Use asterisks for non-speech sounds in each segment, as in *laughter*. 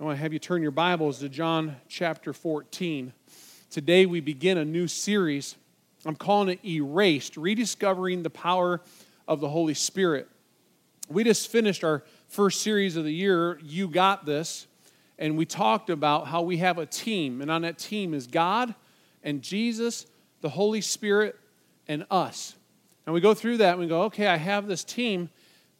I want to have you turn your Bibles to John chapter 14. Today we begin a new series. I'm calling it Erased Rediscovering the Power of the Holy Spirit. We just finished our first series of the year, You Got This, and we talked about how we have a team, and on that team is God and Jesus, the Holy Spirit, and us. And we go through that and we go, okay, I have this team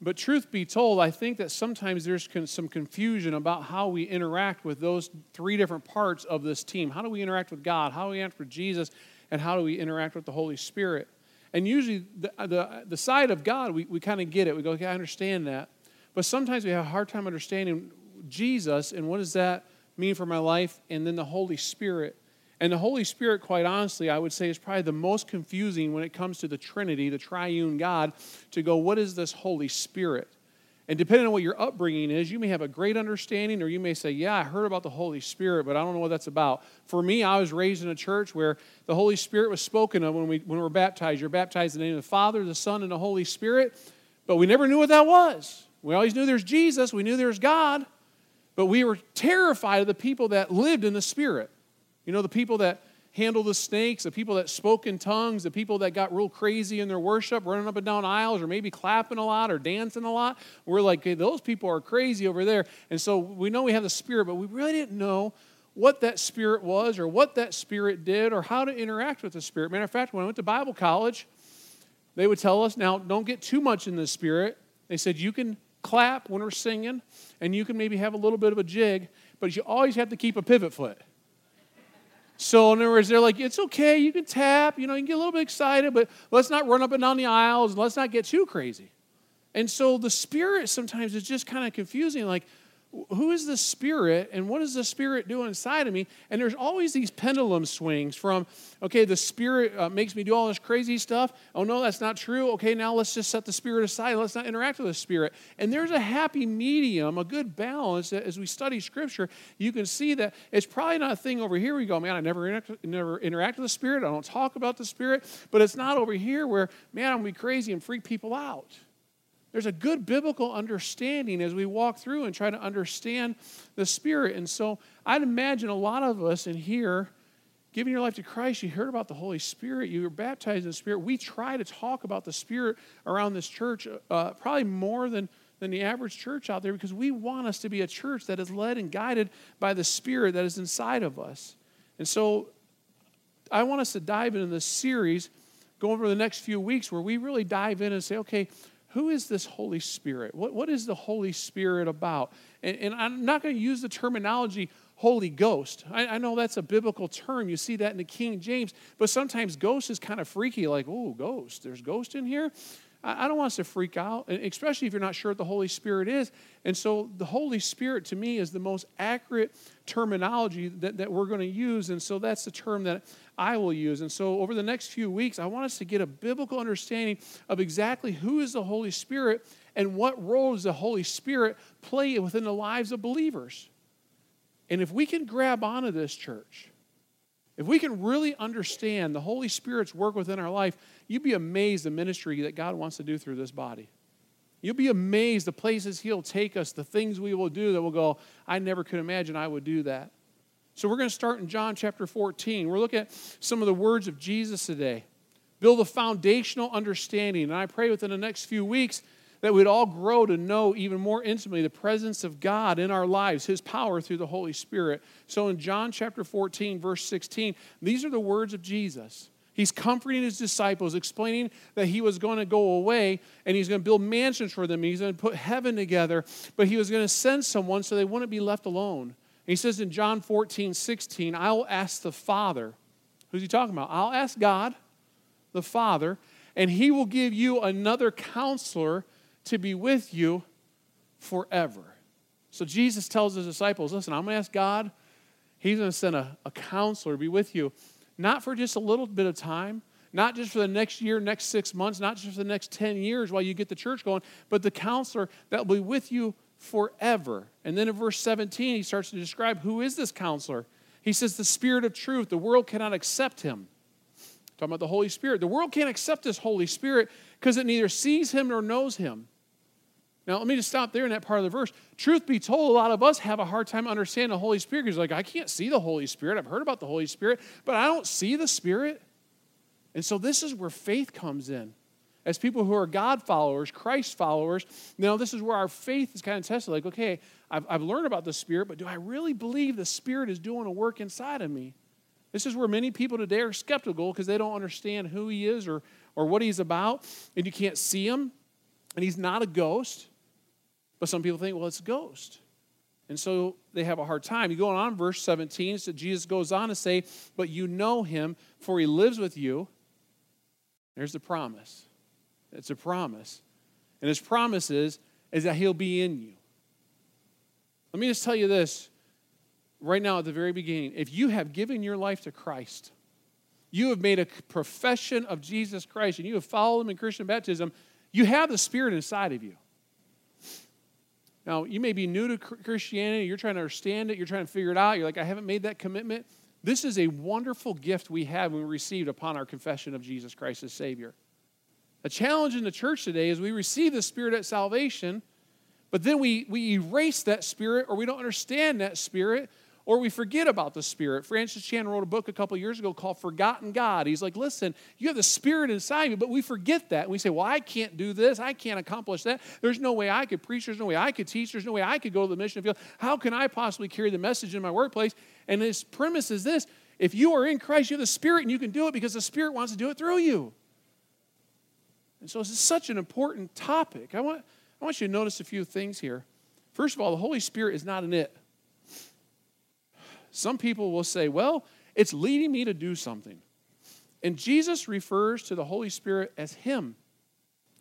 but truth be told, I think that sometimes there's some confusion about how we interact with those three different parts of this team. How do we interact with God? How do we interact with Jesus? And how do we interact with the Holy Spirit? And usually, the, uh, the, the side of God, we, we kind of get it. We go, okay, I understand that. But sometimes we have a hard time understanding Jesus and what does that mean for my life, and then the Holy Spirit. And the Holy Spirit, quite honestly, I would say is probably the most confusing when it comes to the Trinity, the triune God, to go, what is this Holy Spirit? And depending on what your upbringing is, you may have a great understanding, or you may say, Yeah, I heard about the Holy Spirit, but I don't know what that's about. For me, I was raised in a church where the Holy Spirit was spoken of when we, when we were baptized. You're baptized in the name of the Father, the Son, and the Holy Spirit, but we never knew what that was. We always knew there's Jesus, we knew there's God, but we were terrified of the people that lived in the Spirit. You know, the people that handle the snakes, the people that spoke in tongues, the people that got real crazy in their worship, running up and down aisles, or maybe clapping a lot or dancing a lot. We're like, hey, those people are crazy over there. And so we know we have the Spirit, but we really didn't know what that Spirit was or what that Spirit did or how to interact with the Spirit. Matter of fact, when I went to Bible college, they would tell us, now, don't get too much in the Spirit. They said, you can clap when we're singing, and you can maybe have a little bit of a jig, but you always have to keep a pivot foot. So, in other words, they're like, it's okay, you can tap, you know, you can get a little bit excited, but let's not run up and down the aisles, and let's not get too crazy. And so the spirit sometimes is just kind of confusing. Like, who is the spirit and what does the spirit do inside of me? And there's always these pendulum swings from okay the spirit uh, makes me do all this crazy stuff. Oh no that's not true. Okay now let's just set the spirit aside. Let's not interact with the spirit. And there's a happy medium a good balance that as we study scripture you can see that it's probably not a thing over here we go man i never interact, never interact with the spirit. I don't talk about the spirit. But it's not over here where man i'm to be crazy and freak people out there's a good biblical understanding as we walk through and try to understand the Spirit. And so I'd imagine a lot of us in here, giving your life to Christ, you heard about the Holy Spirit, you were baptized in the Spirit. We try to talk about the Spirit around this church uh, probably more than, than the average church out there because we want us to be a church that is led and guided by the Spirit that is inside of us. And so I want us to dive into this series, go over the next few weeks where we really dive in and say, okay, who is this Holy Spirit? What, what is the Holy Spirit about? And, and I'm not going to use the terminology Holy Ghost. I, I, know that's a biblical term. You see that in the King James, but sometimes ghost is kind of freaky, like, oh, ghost. There's ghost in here. I, don't want us to freak out, especially if you're not sure what the Holy Spirit is. And so the Holy Spirit to me is the most accurate terminology that, that we're going to use. And so that's the term that I will use. And so over the next few weeks, I want us to get a biblical understanding of exactly who is the Holy Spirit and what role does the Holy Spirit play within the lives of believers. And if we can grab onto this church, if we can really understand the Holy Spirit's work within our life, you'd be amazed the ministry that God wants to do through this body. You'll be amazed the places He'll take us, the things we will do that will go, I never could imagine I would do that. So we're going to start in John chapter 14. We're looking at some of the words of Jesus today. Build a foundational understanding. And I pray within the next few weeks that we'd all grow to know even more intimately the presence of God in our lives, His power through the Holy Spirit. So in John chapter 14, verse 16, these are the words of Jesus. He's comforting his disciples, explaining that he was going to go away and he's going to build mansions for them. He's going to put heaven together, but he was going to send someone so they wouldn't be left alone. he says in John 14, 16, I will ask the Father. Who's he talking about? I'll ask God, the Father, and he will give you another counselor to be with you forever. So Jesus tells his disciples, listen, I'm going to ask God. He's going to send a, a counselor to be with you, not for just a little bit of time, not just for the next year, next six months, not just for the next 10 years while you get the church going, but the counselor that will be with you forever. And then in verse 17, he starts to describe who is this counselor. He says, the Spirit of truth. The world cannot accept him. Talking about the Holy Spirit. The world can't accept this Holy Spirit because it neither sees him nor knows him. Now, let me just stop there in that part of the verse. Truth be told, a lot of us have a hard time understanding the Holy Spirit because, like, I can't see the Holy Spirit. I've heard about the Holy Spirit, but I don't see the Spirit. And so, this is where faith comes in. As people who are God followers, Christ followers, now this is where our faith is kind of tested. Like, okay, I've, I've learned about the Spirit, but do I really believe the Spirit is doing a work inside of me? This is where many people today are skeptical because they don't understand who He is or, or what He's about, and you can't see Him, and He's not a ghost. But some people think, well, it's a ghost. And so they have a hard time. You go on verse 17, so Jesus goes on to say, But you know him, for he lives with you. There's the promise. It's a promise. And his promise is, is that he'll be in you. Let me just tell you this right now at the very beginning. If you have given your life to Christ, you have made a profession of Jesus Christ, and you have followed him in Christian baptism, you have the Spirit inside of you. Now, you may be new to Christianity, you're trying to understand it, you're trying to figure it out, you're like, I haven't made that commitment. This is a wonderful gift we have when we received upon our confession of Jesus Christ as Savior. A challenge in the church today is we receive the Spirit at salvation, but then we, we erase that Spirit or we don't understand that Spirit or we forget about the Spirit. Francis Chan wrote a book a couple years ago called Forgotten God. He's like, listen, you have the Spirit inside you, but we forget that. And we say, well, I can't do this. I can't accomplish that. There's no way I could preach. There's no way I could teach. There's no way I could go to the mission field. How can I possibly carry the message in my workplace? And his premise is this if you are in Christ, you have the Spirit and you can do it because the Spirit wants to do it through you. And so this is such an important topic. I want, I want you to notice a few things here. First of all, the Holy Spirit is not an it. Some people will say, well, it's leading me to do something. And Jesus refers to the Holy Spirit as Him.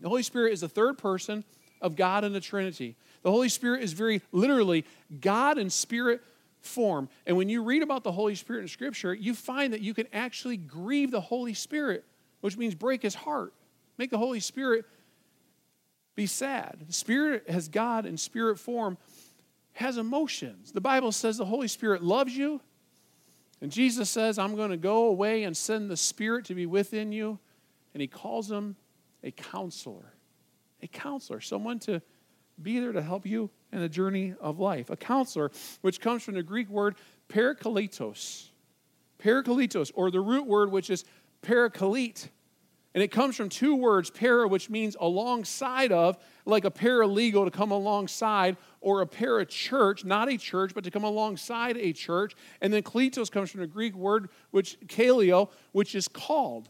The Holy Spirit is the third person of God in the Trinity. The Holy Spirit is very literally God in spirit form. And when you read about the Holy Spirit in Scripture, you find that you can actually grieve the Holy Spirit, which means break his heart, make the Holy Spirit be sad. The Spirit has God in spirit form has emotions. The Bible says the Holy Spirit loves you. And Jesus says, I'm going to go away and send the Spirit to be within you. And he calls him a counselor. A counselor, someone to be there to help you in the journey of life. A counselor, which comes from the Greek word parakletos. Parakletos, or the root word which is parakalete. And it comes from two words, para, which means alongside of, like a paralegal to come alongside, or a parachurch, not a church, but to come alongside a church. And then kletos comes from the Greek word, which kaleo, which is called.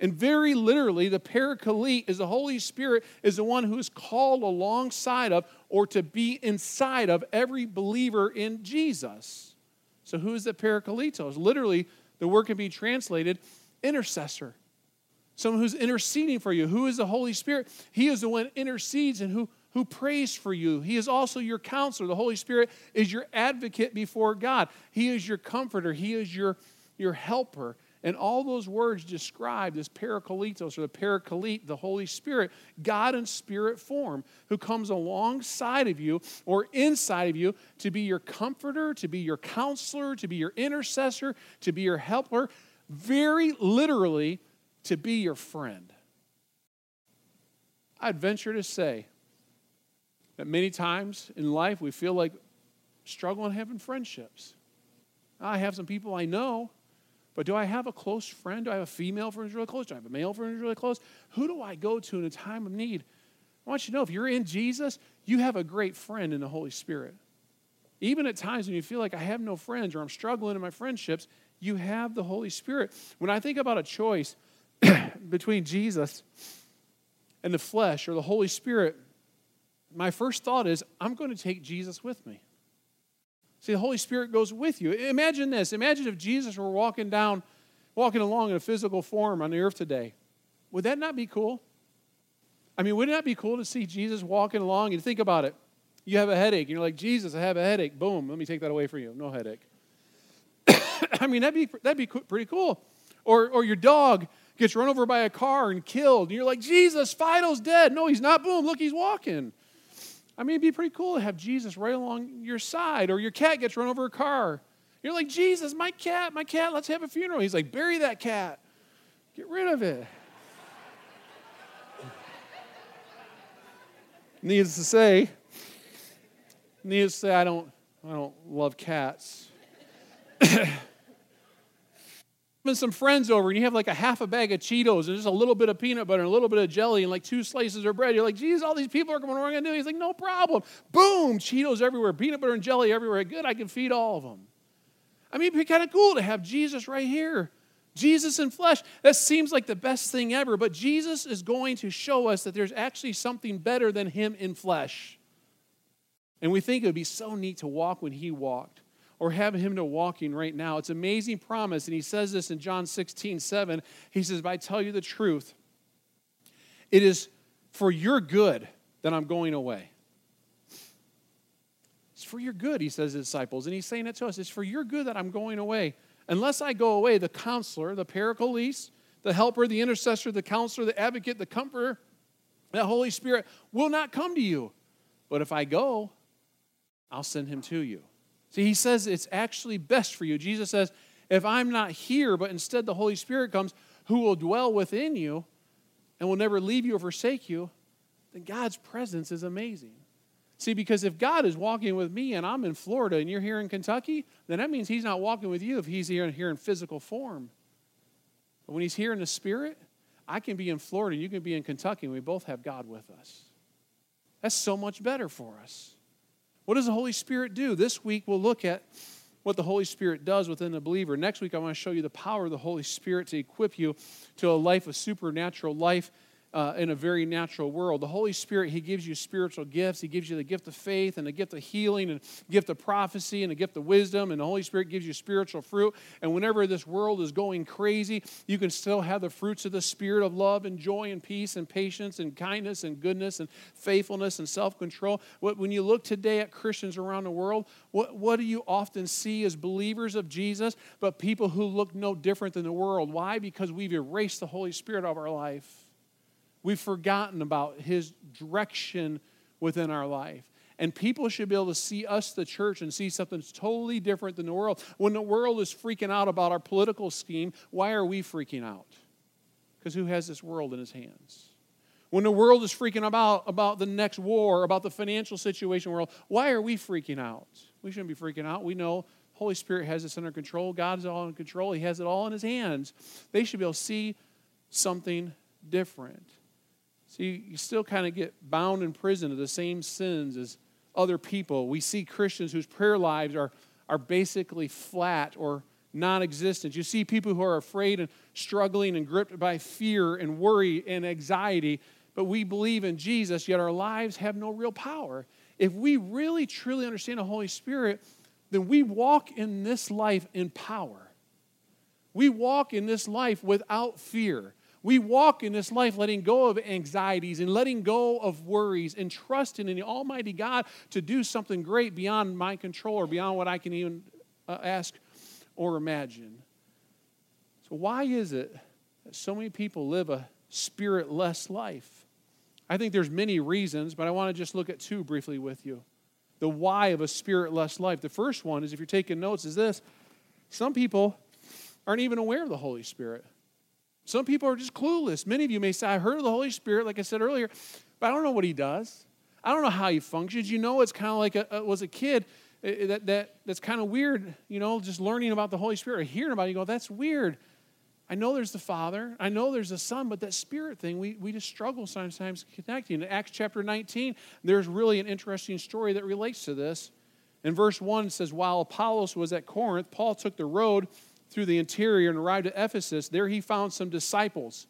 And very literally, the parakalete is the Holy Spirit, is the one who is called alongside of or to be inside of every believer in Jesus. So, who is the parakletos? Literally, the word can be translated intercessor. Someone who's interceding for you. Who is the Holy Spirit? He is the one intercedes and who, who prays for you. He is also your counselor. The Holy Spirit is your advocate before God. He is your comforter. He is your, your helper. And all those words describe this parakletos or the parakalete, the Holy Spirit, God in spirit form, who comes alongside of you or inside of you to be your comforter, to be your counselor, to be your intercessor, to be your helper, very literally, to be your friend. I'd venture to say that many times in life we feel like struggling having friendships. I have some people I know but do I have a close friend? Do I have a female friend who's really close? Do I have a male friend who's really close? Who do I go to in a time of need? I want you to know if you're in Jesus, you have a great friend in the Holy Spirit. Even at times when you feel like I have no friends or I'm struggling in my friendships, you have the Holy Spirit. When I think about a choice *clears throat* between Jesus and the flesh or the Holy Spirit, my first thought is I'm going to take Jesus with me. See, the Holy Spirit goes with you. Imagine this. Imagine if Jesus were walking down, walking along in a physical form on the earth today. Would that not be cool? I mean, wouldn't that be cool to see Jesus walking along and think about it? You have a headache, and you're like, Jesus, I have a headache. Boom, let me take that away from you. No headache. *coughs* I mean, that'd be, that'd be pretty cool. Or, or your dog gets run over by a car and killed, and you're like, Jesus, Fido's dead. No, he's not. Boom, look, he's walking. I mean, it'd be pretty cool to have Jesus right along your side, or your cat gets run over a car. You're like, Jesus, my cat, my cat, let's have a funeral. He's like, bury that cat, get rid of it. *laughs* Needless to say, needless to say, I don't, I don't love cats. *coughs* Having some friends over and you have like a half a bag of Cheetos and just a little bit of peanut butter and a little bit of jelly and like two slices of bread. You're like, geez, all these people are coming. What am I going to do? He's like, no problem. Boom, Cheetos everywhere, peanut butter and jelly everywhere. Good, I can feed all of them. I mean, it'd be kind of cool to have Jesus right here. Jesus in flesh. That seems like the best thing ever, but Jesus is going to show us that there's actually something better than him in flesh. And we think it would be so neat to walk when he walked or have him to walking right now. It's amazing promise. And he says this in John 16, 7. He says, But I tell you the truth, it is for your good that I'm going away. It's for your good, he says to his disciples. And he's saying it to us. It's for your good that I'm going away. Unless I go away, the counselor, the paraclete, the helper, the intercessor, the counselor, the advocate, the comforter, the Holy Spirit will not come to you. But if I go, I'll send him to you. See, he says it's actually best for you. Jesus says, if I'm not here, but instead the Holy Spirit comes, who will dwell within you and will never leave you or forsake you, then God's presence is amazing. See, because if God is walking with me and I'm in Florida and you're here in Kentucky, then that means He's not walking with you if He's here, here in physical form. But when He's here in the Spirit, I can be in Florida, and you can be in Kentucky, and we both have God with us. That's so much better for us. What does the Holy Spirit do? This week we'll look at what the Holy Spirit does within the believer. Next week I want to show you the power of the Holy Spirit to equip you to a life of supernatural life uh, in a very natural world. The Holy Spirit, He gives you spiritual gifts. He gives you the gift of faith and the gift of healing and gift of prophecy and the gift of wisdom. And the Holy Spirit gives you spiritual fruit. And whenever this world is going crazy, you can still have the fruits of the Spirit of love and joy and peace and patience and kindness and goodness and faithfulness and self control. When you look today at Christians around the world, what, what do you often see as believers of Jesus, but people who look no different than the world? Why? Because we've erased the Holy Spirit of our life. We've forgotten about His direction within our life. And people should be able to see us, the church, and see something totally different than the world. When the world is freaking out about our political scheme, why are we freaking out? Because who has this world in his hands? When the world is freaking about about the next war, about the financial situation world, why are we freaking out? We shouldn't be freaking out. We know Holy Spirit has this under control. God is all in control. He has it all in his hands. They should be able to see something different. See, you still kind of get bound in prison to the same sins as other people. We see Christians whose prayer lives are, are basically flat or non existent. You see people who are afraid and struggling and gripped by fear and worry and anxiety, but we believe in Jesus, yet our lives have no real power. If we really truly understand the Holy Spirit, then we walk in this life in power. We walk in this life without fear. We walk in this life letting go of anxieties and letting go of worries and trusting in the Almighty God to do something great beyond my control or beyond what I can even uh, ask or imagine. So, why is it that so many people live a spiritless life? I think there's many reasons, but I want to just look at two briefly with you. The why of a spiritless life. The first one is if you're taking notes, is this some people aren't even aware of the Holy Spirit. Some people are just clueless. Many of you may say, I heard of the Holy Spirit, like I said earlier, but I don't know what he does. I don't know how he functions. You know, it's kind of like a, was a kid eh, eh, that, that, that's kind of weird, you know, just learning about the Holy Spirit or hearing about it. You go, that's weird. I know there's the Father, I know there's the Son, but that Spirit thing, we, we just struggle sometimes connecting. In Acts chapter 19, there's really an interesting story that relates to this. In verse 1, it says, While Apollos was at Corinth, Paul took the road through the interior and arrived at Ephesus, there he found some disciples.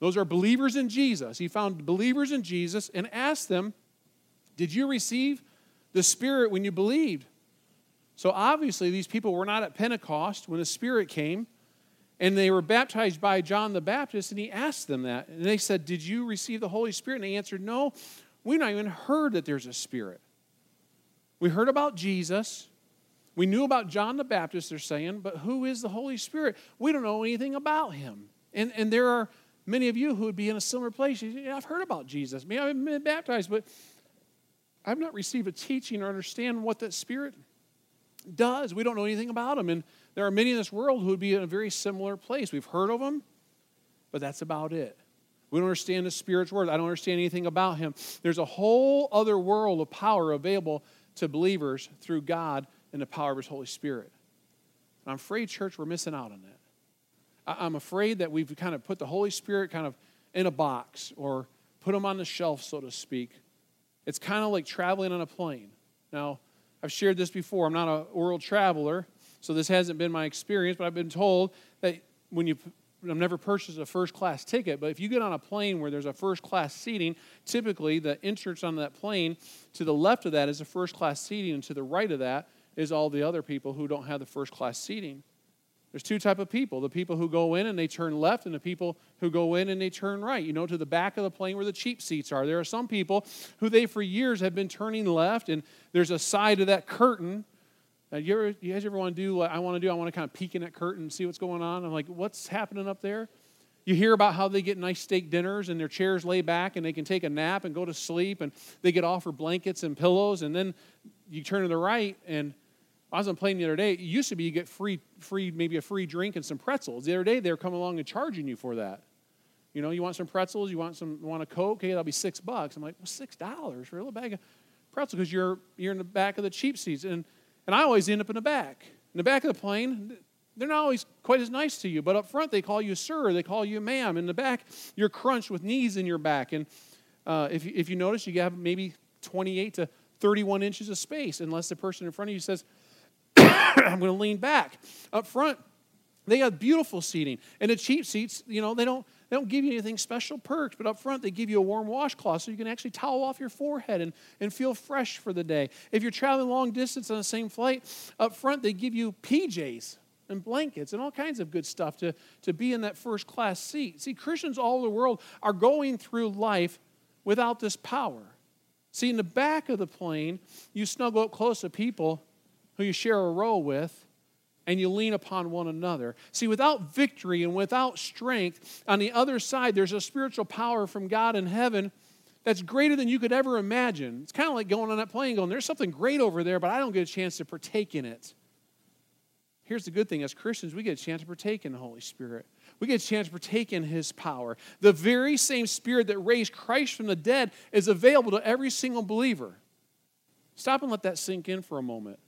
Those are believers in Jesus. He found believers in Jesus and asked them, Did you receive the Spirit when you believed? So obviously, these people were not at Pentecost when the Spirit came, and they were baptized by John the Baptist, and he asked them that. And they said, Did you receive the Holy Spirit? And they answered, No, we've not even heard that there's a Spirit. We heard about Jesus, we knew about John the Baptist, they're saying, but who is the Holy Spirit? We don't know anything about him. And, and there are many of you who would be in a similar place. Yeah, I've heard about Jesus. Maybe I've been baptized, but I've not received a teaching or understand what that Spirit does. We don't know anything about him. And there are many in this world who would be in a very similar place. We've heard of him, but that's about it. We don't understand the Spirit's word. I don't understand anything about Him. There's a whole other world of power available to believers through God and the power of His Holy Spirit. I'm afraid, church, we're missing out on that. I'm afraid that we've kind of put the Holy Spirit kind of in a box or put him on the shelf, so to speak. It's kind of like traveling on a plane. Now, I've shared this before. I'm not a world traveler, so this hasn't been my experience, but I've been told that when you I've never purchased a first class ticket, but if you get on a plane where there's a first class seating, typically the entrance on that plane to the left of that is a first class seating, and to the right of that is all the other people who don't have the first class seating. There's two type of people, the people who go in and they turn left and the people who go in and they turn right, you know, to the back of the plane where the cheap seats are. There are some people who they for years have been turning left and there's a side of that curtain. Uh, you, ever, you guys ever want to do what I want to do? I want to kind of peek in that curtain and see what's going on. I'm like, what's happening up there? You hear about how they get nice steak dinners and their chairs lay back and they can take a nap and go to sleep and they get offered blankets and pillows and then you turn to the right and I was on a plane the other day. It used to be you get free, free, maybe a free drink and some pretzels. The other day they were coming along and charging you for that. You know, you want some pretzels, you want some, you want a Coke, okay, that'll be six bucks. I'm like, well, six dollars for a little bag of pretzels because you're you're in the back of the cheap seats, and and I always end up in the back. In the back of the plane, they're not always quite as nice to you, but up front they call you sir, they call you ma'am. In the back, you're crunched with knees in your back, and uh, if if you notice, you have maybe 28 to 31 inches of space, unless the person in front of you says I'm going to lean back. Up front, they have beautiful seating. And the cheap seats, you know, they don't they don't give you anything special perks, but up front they give you a warm washcloth so you can actually towel off your forehead and, and feel fresh for the day. If you're traveling long distance on the same flight, up front they give you PJs and blankets and all kinds of good stuff to, to be in that first class seat. See, Christians all over the world are going through life without this power. See, in the back of the plane, you snuggle up close to people who you share a row with, and you lean upon one another. See, without victory and without strength, on the other side, there's a spiritual power from God in heaven that's greater than you could ever imagine. It's kind of like going on that plane going, there's something great over there, but I don't get a chance to partake in it. Here's the good thing as Christians, we get a chance to partake in the Holy Spirit. We get a chance to partake in His power. The very same Spirit that raised Christ from the dead is available to every single believer. Stop and let that sink in for a moment.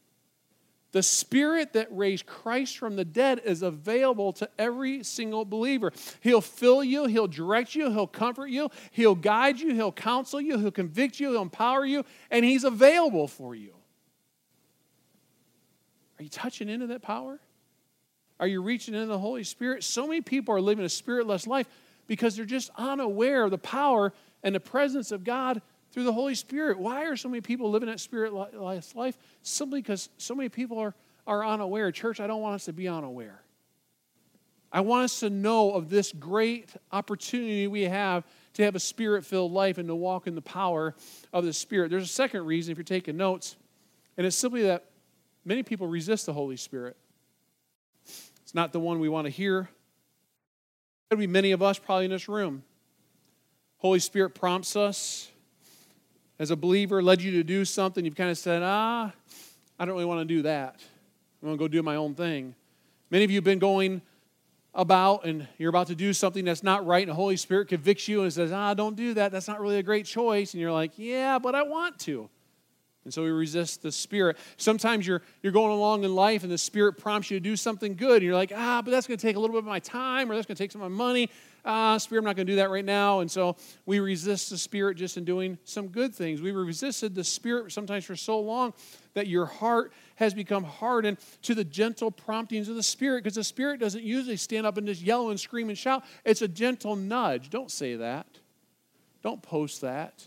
The Spirit that raised Christ from the dead is available to every single believer. He'll fill you, He'll direct you, He'll comfort you, He'll guide you, He'll counsel you, He'll convict you, He'll empower you, and He's available for you. Are you touching into that power? Are you reaching into the Holy Spirit? So many people are living a spiritless life because they're just unaware of the power and the presence of God through the Holy Spirit. Why are so many people living that spiritless life? Simply because so many people are, are unaware. Church, I don't want us to be unaware. I want us to know of this great opportunity we have to have a spirit filled life and to walk in the power of the Spirit. There's a second reason, if you're taking notes, and it's simply that many people resist the Holy Spirit. It's not the one we want to hear. There'll be many of us probably in this room. Holy Spirit prompts us, as a believer led you to do something, you've kind of said, ah, I don't really want to do that. I'm going to go do my own thing. Many of you have been going about and you're about to do something that's not right, and the Holy Spirit convicts you and says, ah, don't do that. That's not really a great choice. And you're like, yeah, but I want to. And so we resist the Spirit. Sometimes you're, you're going along in life and the Spirit prompts you to do something good, and you're like, ah, but that's going to take a little bit of my time, or that's going to take some of my money, ah, Spirit, I'm not going to do that right now. And so we resist the Spirit just in doing some good things. We resisted the Spirit sometimes for so long that your heart has become hardened to the gentle promptings of the Spirit because the Spirit doesn't usually stand up and just yell and scream and shout. It's a gentle nudge. Don't say that. Don't post that.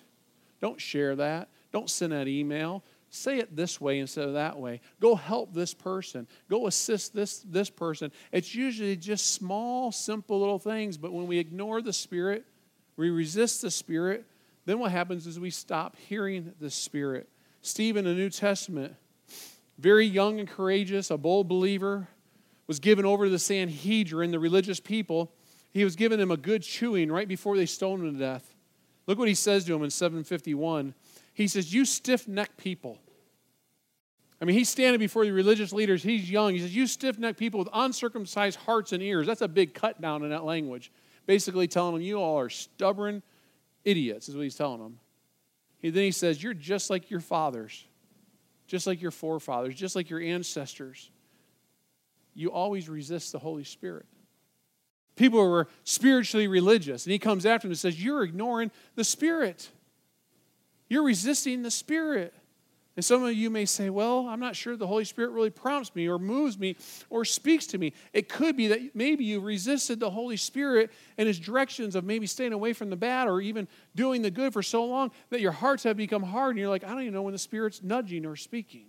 Don't share that. Don't send that email. Say it this way instead of that way. Go help this person. Go assist this, this person. It's usually just small, simple little things, but when we ignore the Spirit, we resist the Spirit, then what happens is we stop hearing the Spirit. Stephen the New Testament, very young and courageous, a bold believer, was given over to the Sanhedrin, the religious people. He was giving them a good chewing right before they stoned him to death. Look what he says to him in 751. He says, You stiff necked people. I mean, he's standing before the religious leaders. He's young. He says, You stiff necked people with uncircumcised hearts and ears. That's a big cut down in that language. basically telling them, You all are stubborn idiots, is what he's telling them. He, then he says, You're just like your fathers, just like your forefathers, just like your ancestors. You always resist the Holy Spirit. People who were spiritually religious, and he comes after them and says, You're ignoring the Spirit. You're resisting the Spirit. And some of you may say, Well, I'm not sure the Holy Spirit really prompts me or moves me or speaks to me. It could be that maybe you resisted the Holy Spirit and his directions of maybe staying away from the bad or even doing the good for so long that your hearts have become hard and you're like, I don't even know when the Spirit's nudging or speaking.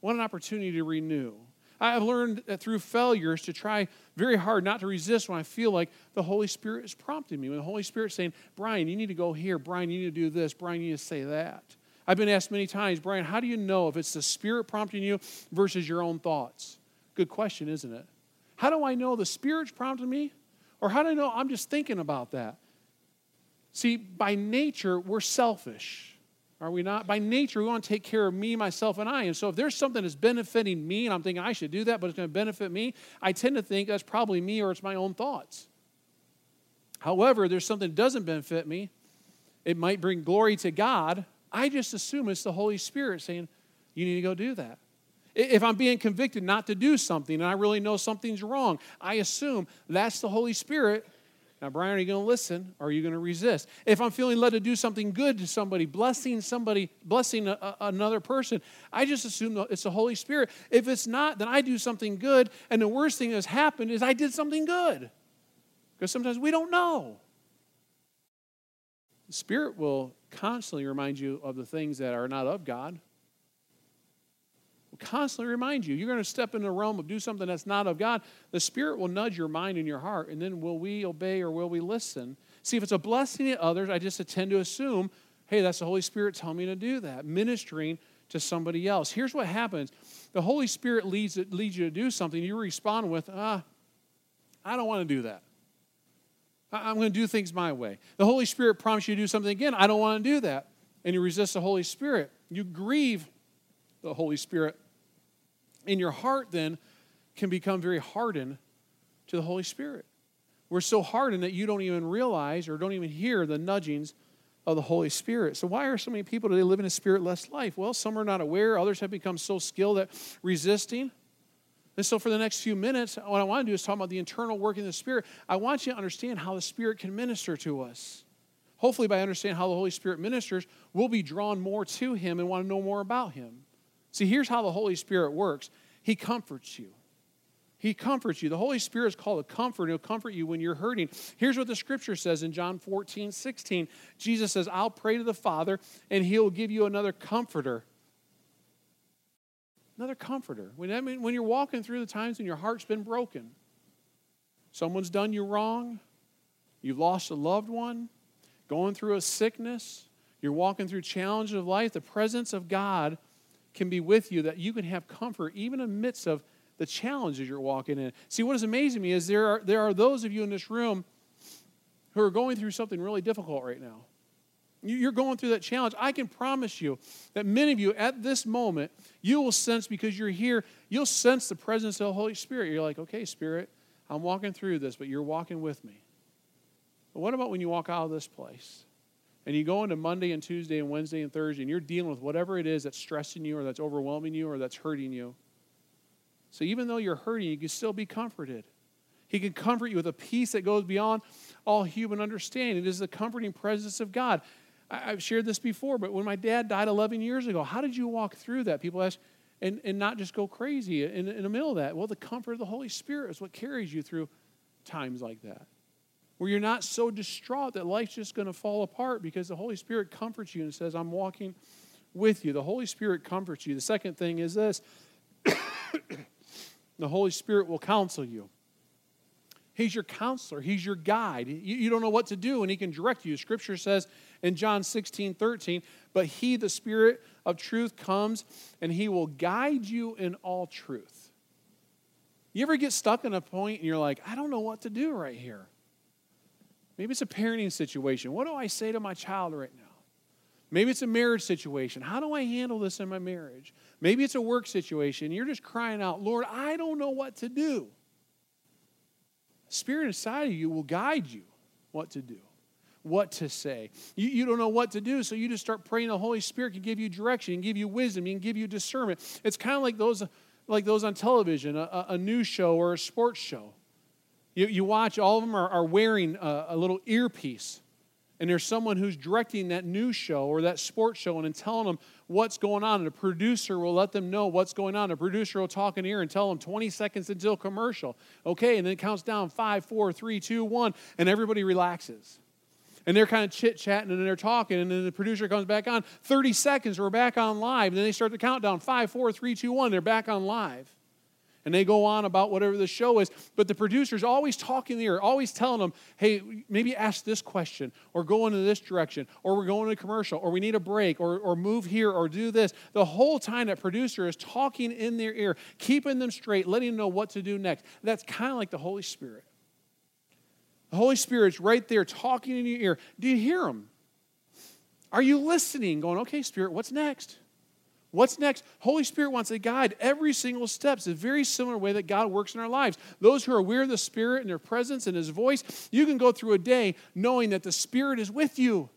What an opportunity to renew. I've learned that through failures to try very hard not to resist when I feel like the Holy Spirit is prompting me. When the Holy Spirit's saying, Brian, you need to go here. Brian, you need to do this. Brian, you need to say that. I've been asked many times, Brian, how do you know if it's the Spirit prompting you versus your own thoughts? Good question, isn't it? How do I know the Spirit's prompting me? Or how do I know I'm just thinking about that? See, by nature, we're selfish. Are we not? By nature, we want to take care of me, myself, and I. And so if there's something that's benefiting me and I'm thinking I should do that, but it's going to benefit me, I tend to think that's probably me or it's my own thoughts. However, there's something that doesn't benefit me. It might bring glory to God, I just assume it's the Holy Spirit saying, you need to go do that. If I'm being convicted not to do something and I really know something's wrong, I assume that's the Holy Spirit. Now, Brian, are you going to listen or are you going to resist? If I'm feeling led to do something good to somebody, blessing somebody, blessing a, a, another person, I just assume it's the Holy Spirit. If it's not, then I do something good, and the worst thing that's happened is I did something good. Because sometimes we don't know. The Spirit will constantly remind you of the things that are not of God. Will constantly remind you. You're going to step into the realm of do something that's not of God. The Spirit will nudge your mind and your heart, and then will we obey or will we listen? See, if it's a blessing to others, I just tend to assume, hey, that's the Holy Spirit telling me to do that, ministering to somebody else. Here's what happens the Holy Spirit leads, leads you to do something, you respond with, ah, I don't want to do that. I'm going to do things my way. The Holy Spirit prompts you to do something again. I don't want to do that. And you resist the Holy Spirit. You grieve the Holy Spirit. And your heart then can become very hardened to the Holy Spirit. We're so hardened that you don't even realize or don't even hear the nudgings of the Holy Spirit. So, why are so many people today living a spirit less life? Well, some are not aware, others have become so skilled at resisting. And so, for the next few minutes, what I want to do is talk about the internal working of the Spirit. I want you to understand how the Spirit can minister to us. Hopefully, by understanding how the Holy Spirit ministers, we'll be drawn more to Him and want to know more about Him. See, here's how the Holy Spirit works He comforts you. He comforts you. The Holy Spirit is called a comfort. He'll comfort you when you're hurting. Here's what the scripture says in John 14, 16. Jesus says, I'll pray to the Father, and He'll give you another comforter Another comforter. When, I mean, when you're walking through the times when your heart's been broken, someone's done you wrong, you've lost a loved one, going through a sickness, you're walking through challenges of life, the presence of God can be with you that you can have comfort even in the midst of the challenges you're walking in. See, what is amazing me is there are, there are those of you in this room who are going through something really difficult right now. You're going through that challenge. I can promise you that many of you at this moment, you will sense because you're here, you'll sense the presence of the Holy Spirit. You're like, okay, Spirit, I'm walking through this, but you're walking with me. But what about when you walk out of this place and you go into Monday and Tuesday and Wednesday and Thursday and you're dealing with whatever it is that's stressing you or that's overwhelming you or that's hurting you? So even though you're hurting, you can still be comforted. He can comfort you with a peace that goes beyond all human understanding. It is the comforting presence of God. I've shared this before, but when my dad died 11 years ago, how did you walk through that? People ask, and, and not just go crazy in, in the middle of that. Well, the comfort of the Holy Spirit is what carries you through times like that. Where you're not so distraught that life's just going to fall apart because the Holy Spirit comforts you and says, I'm walking with you. The Holy Spirit comforts you. The second thing is this *coughs* the Holy Spirit will counsel you. He's your counselor, He's your guide. You, you don't know what to do, and He can direct you. Scripture says in John 16, 13, but He, the Spirit of truth, comes and He will guide you in all truth. You ever get stuck in a point and you're like, I don't know what to do right here? Maybe it's a parenting situation. What do I say to my child right now? Maybe it's a marriage situation. How do I handle this in my marriage? Maybe it's a work situation. You're just crying out, Lord, I don't know what to do. Spirit inside of you will guide you what to do, what to say. You, you don't know what to do, so you just start praying the Holy Spirit can give you direction, can give you wisdom, and give you discernment. It's kind of like those, like those on television, a, a news show or a sports show. You, you watch, all of them are, are wearing a, a little earpiece and there's someone who's directing that news show or that sports show and telling them what's going on, and a producer will let them know what's going on. A producer will talk in ear and tell them 20 seconds until commercial. Okay, and then it counts down five, four, three, two, one, and everybody relaxes. And they're kind of chit chatting and they're talking, and then the producer comes back on. 30 seconds, we're back on live. And then they start the countdown five, four, three, two, one, they're back on live and they go on about whatever the show is. But the producer's always talking there, always telling them, hey, maybe ask this question, or go into this direction, or we're going to a commercial, or we need a break, or, or move here, or do this. The whole time that producer is talking in their ear, keeping them straight, letting them know what to do next. That's kind of like the Holy Spirit. The Holy Spirit's right there talking in your ear. Do you hear him? Are you listening? Going, okay, Spirit, what's next? What's next? Holy Spirit wants to guide every single step. It's a very similar way that God works in our lives. Those who are aware of the Spirit and their presence and His voice, you can go through a day knowing that the Spirit is with you.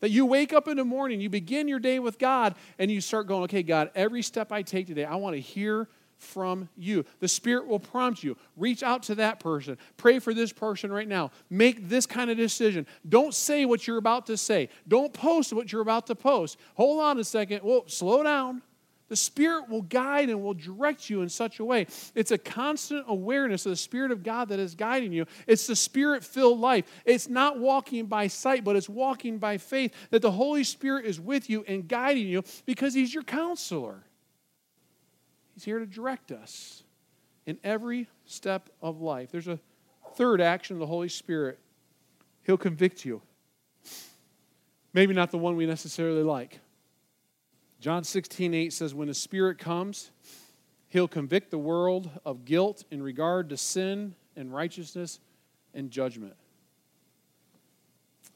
That you wake up in the morning, you begin your day with God, and you start going, okay, God, every step I take today, I want to hear from you. The Spirit will prompt you. Reach out to that person. Pray for this person right now. Make this kind of decision. Don't say what you're about to say. Don't post what you're about to post. Hold on a second. Well, slow down. The Spirit will guide and will direct you in such a way. It's a constant awareness of the Spirit of God that is guiding you. It's the Spirit filled life. It's not walking by sight, but it's walking by faith that the Holy Spirit is with you and guiding you because He's your counselor. He's here to direct us in every step of life. There's a third action of the Holy Spirit He'll convict you. Maybe not the one we necessarily like. John 16, 8 says, When the Spirit comes, He'll convict the world of guilt in regard to sin and righteousness and judgment.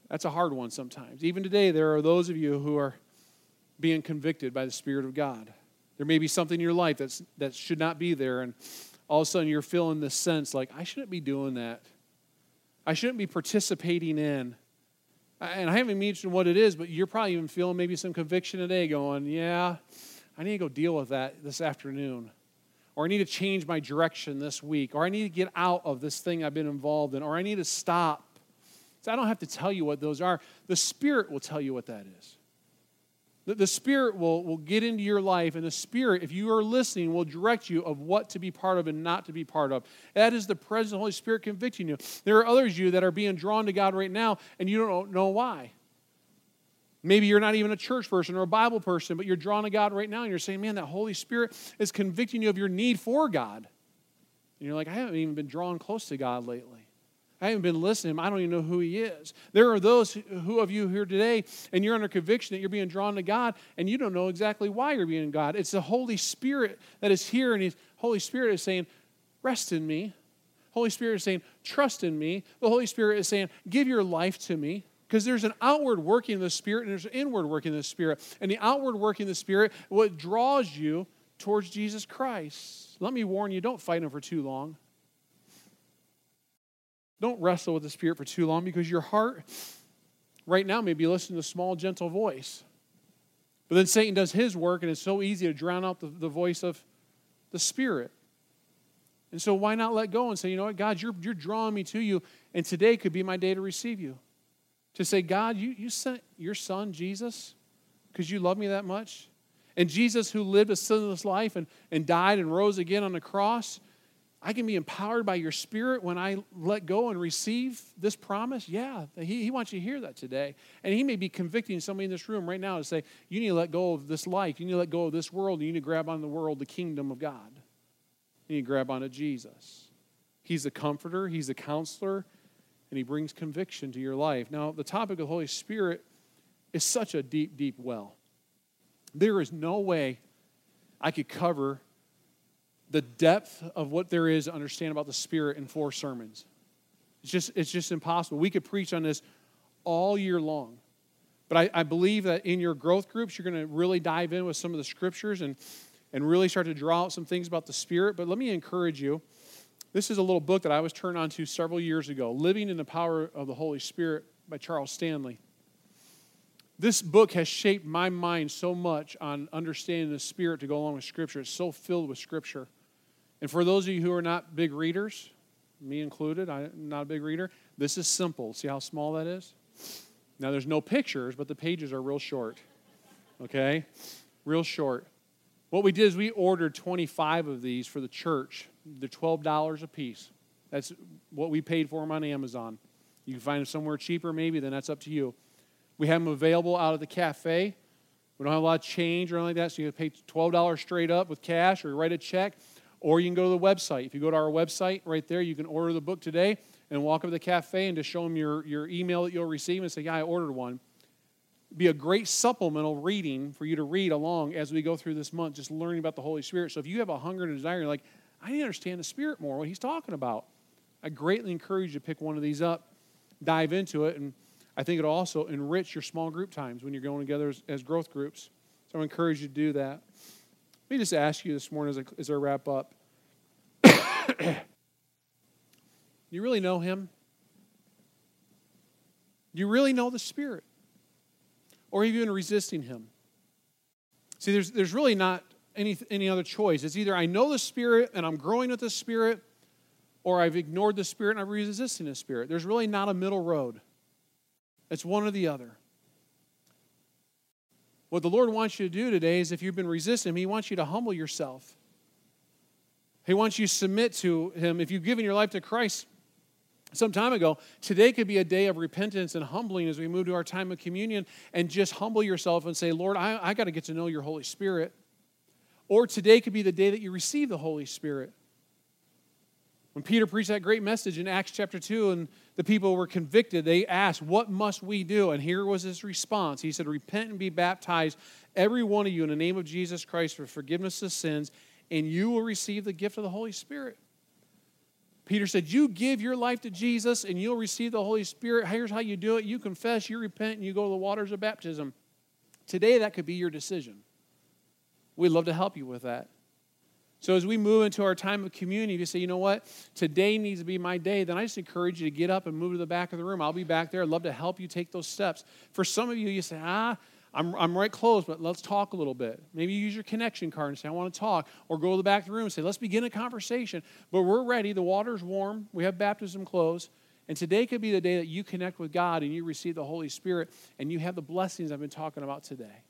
That's a hard one sometimes. Even today, there are those of you who are being convicted by the Spirit of God. There may be something in your life that's, that should not be there, and all of a sudden you're feeling this sense like, I shouldn't be doing that. I shouldn't be participating in. And I haven't mentioned what it is, but you're probably even feeling maybe some conviction today going, yeah, I need to go deal with that this afternoon. Or I need to change my direction this week. Or I need to get out of this thing I've been involved in. Or I need to stop. So I don't have to tell you what those are. The Spirit will tell you what that is. The, the Spirit will, will get into your life, and the Spirit, if you are listening, will direct you of what to be part of and not to be part of. That is the presence of the Holy Spirit convicting you. There are others of you that are being drawn to God right now, and you don't know why. Maybe you're not even a church person or a Bible person, but you're drawn to God right now, and you're saying, man, that Holy Spirit is convicting you of your need for God. And you're like, I haven't even been drawn close to God lately. I haven't been listening. I don't even know who he is. There are those who of you here today, and you're under conviction that you're being drawn to God, and you don't know exactly why you're being God. It's the Holy Spirit that is here, and the Holy Spirit is saying, Rest in me. Holy Spirit is saying, Trust in me. The Holy Spirit is saying, Give your life to me. Because there's an outward working of the Spirit and there's an inward working of the Spirit. And the outward working of the Spirit, what draws you towards Jesus Christ. Let me warn you, don't fight him for too long. Don't wrestle with the Spirit for too long because your heart right now may be listening to a small, gentle voice. But then Satan does his work, and it's so easy to drown out the, the voice of the Spirit. And so, why not let go and say, you know what, God, you're, you're drawing me to you, and today could be my day to receive you. To say, God, you, you sent your son, Jesus, because you love me that much. And Jesus, who lived a sinless life and, and died and rose again on the cross, I can be empowered by your spirit when I let go and receive this promise. Yeah, he, he wants you to hear that today. And he may be convicting somebody in this room right now to say, you need to let go of this life. You need to let go of this world. You need to grab on the world, the kingdom of God. You need to grab onto Jesus. He's a comforter, he's a counselor, and he brings conviction to your life. Now, the topic of the Holy Spirit is such a deep, deep well. There is no way I could cover the depth of what there is to understand about the Spirit in four sermons. It's just, it's just impossible. We could preach on this all year long. But I, I believe that in your growth groups, you're going to really dive in with some of the scriptures and, and really start to draw out some things about the Spirit. But let me encourage you This is a little book that I was turned on to several years ago Living in the Power of the Holy Spirit by Charles Stanley. This book has shaped my mind so much on understanding the Spirit to go along with Scripture. It's so filled with Scripture. And for those of you who are not big readers, me included, I'm not a big reader, this is simple. See how small that is? Now, there's no pictures, but the pages are real short. Okay? Real short. What we did is we ordered 25 of these for the church. They're $12 a piece. That's what we paid for them on Amazon. You can find them somewhere cheaper, maybe, then that's up to you. We have them available out at the cafe. We don't have a lot of change or anything like that, so you pay $12 straight up with cash or write a check, or you can go to the website. If you go to our website right there, you can order the book today and walk up to the cafe and just show them your, your email that you'll receive and say, Yeah, I ordered one. Be a great supplemental reading for you to read along as we go through this month, just learning about the Holy Spirit. So if you have a hunger and a desire, you're like, I need to understand the Spirit more, what He's talking about. I greatly encourage you to pick one of these up, dive into it, and I think it'll also enrich your small group times when you're going together as, as growth groups. So I encourage you to do that. Let me just ask you this morning as I, as I wrap up. *coughs* you really know Him? Do you really know the Spirit? Or been resisting Him? See, there's, there's really not any, any other choice. It's either I know the Spirit and I'm growing with the Spirit, or I've ignored the Spirit and I'm resisting the Spirit. There's really not a middle road. It's one or the other. What the Lord wants you to do today is if you've been resisting Him, He wants you to humble yourself. He wants you to submit to Him. If you've given your life to Christ some time ago, today could be a day of repentance and humbling as we move to our time of communion and just humble yourself and say, Lord, I, I got to get to know your Holy Spirit. Or today could be the day that you receive the Holy Spirit. When Peter preached that great message in Acts chapter 2 and the people were convicted, they asked, What must we do? And here was his response. He said, Repent and be baptized, every one of you, in the name of Jesus Christ for forgiveness of sins, and you will receive the gift of the Holy Spirit. Peter said, You give your life to Jesus and you'll receive the Holy Spirit. Here's how you do it you confess, you repent, and you go to the waters of baptism. Today, that could be your decision. We'd love to help you with that. So as we move into our time of community, if you say, you know what, today needs to be my day, then I just encourage you to get up and move to the back of the room. I'll be back there. I'd love to help you take those steps. For some of you, you say, ah, I'm, I'm right close, but let's talk a little bit. Maybe you use your connection card and say, I want to talk. Or go to the back of the room and say, let's begin a conversation. But we're ready. The water's warm. We have baptism clothes. And today could be the day that you connect with God and you receive the Holy Spirit and you have the blessings I've been talking about today.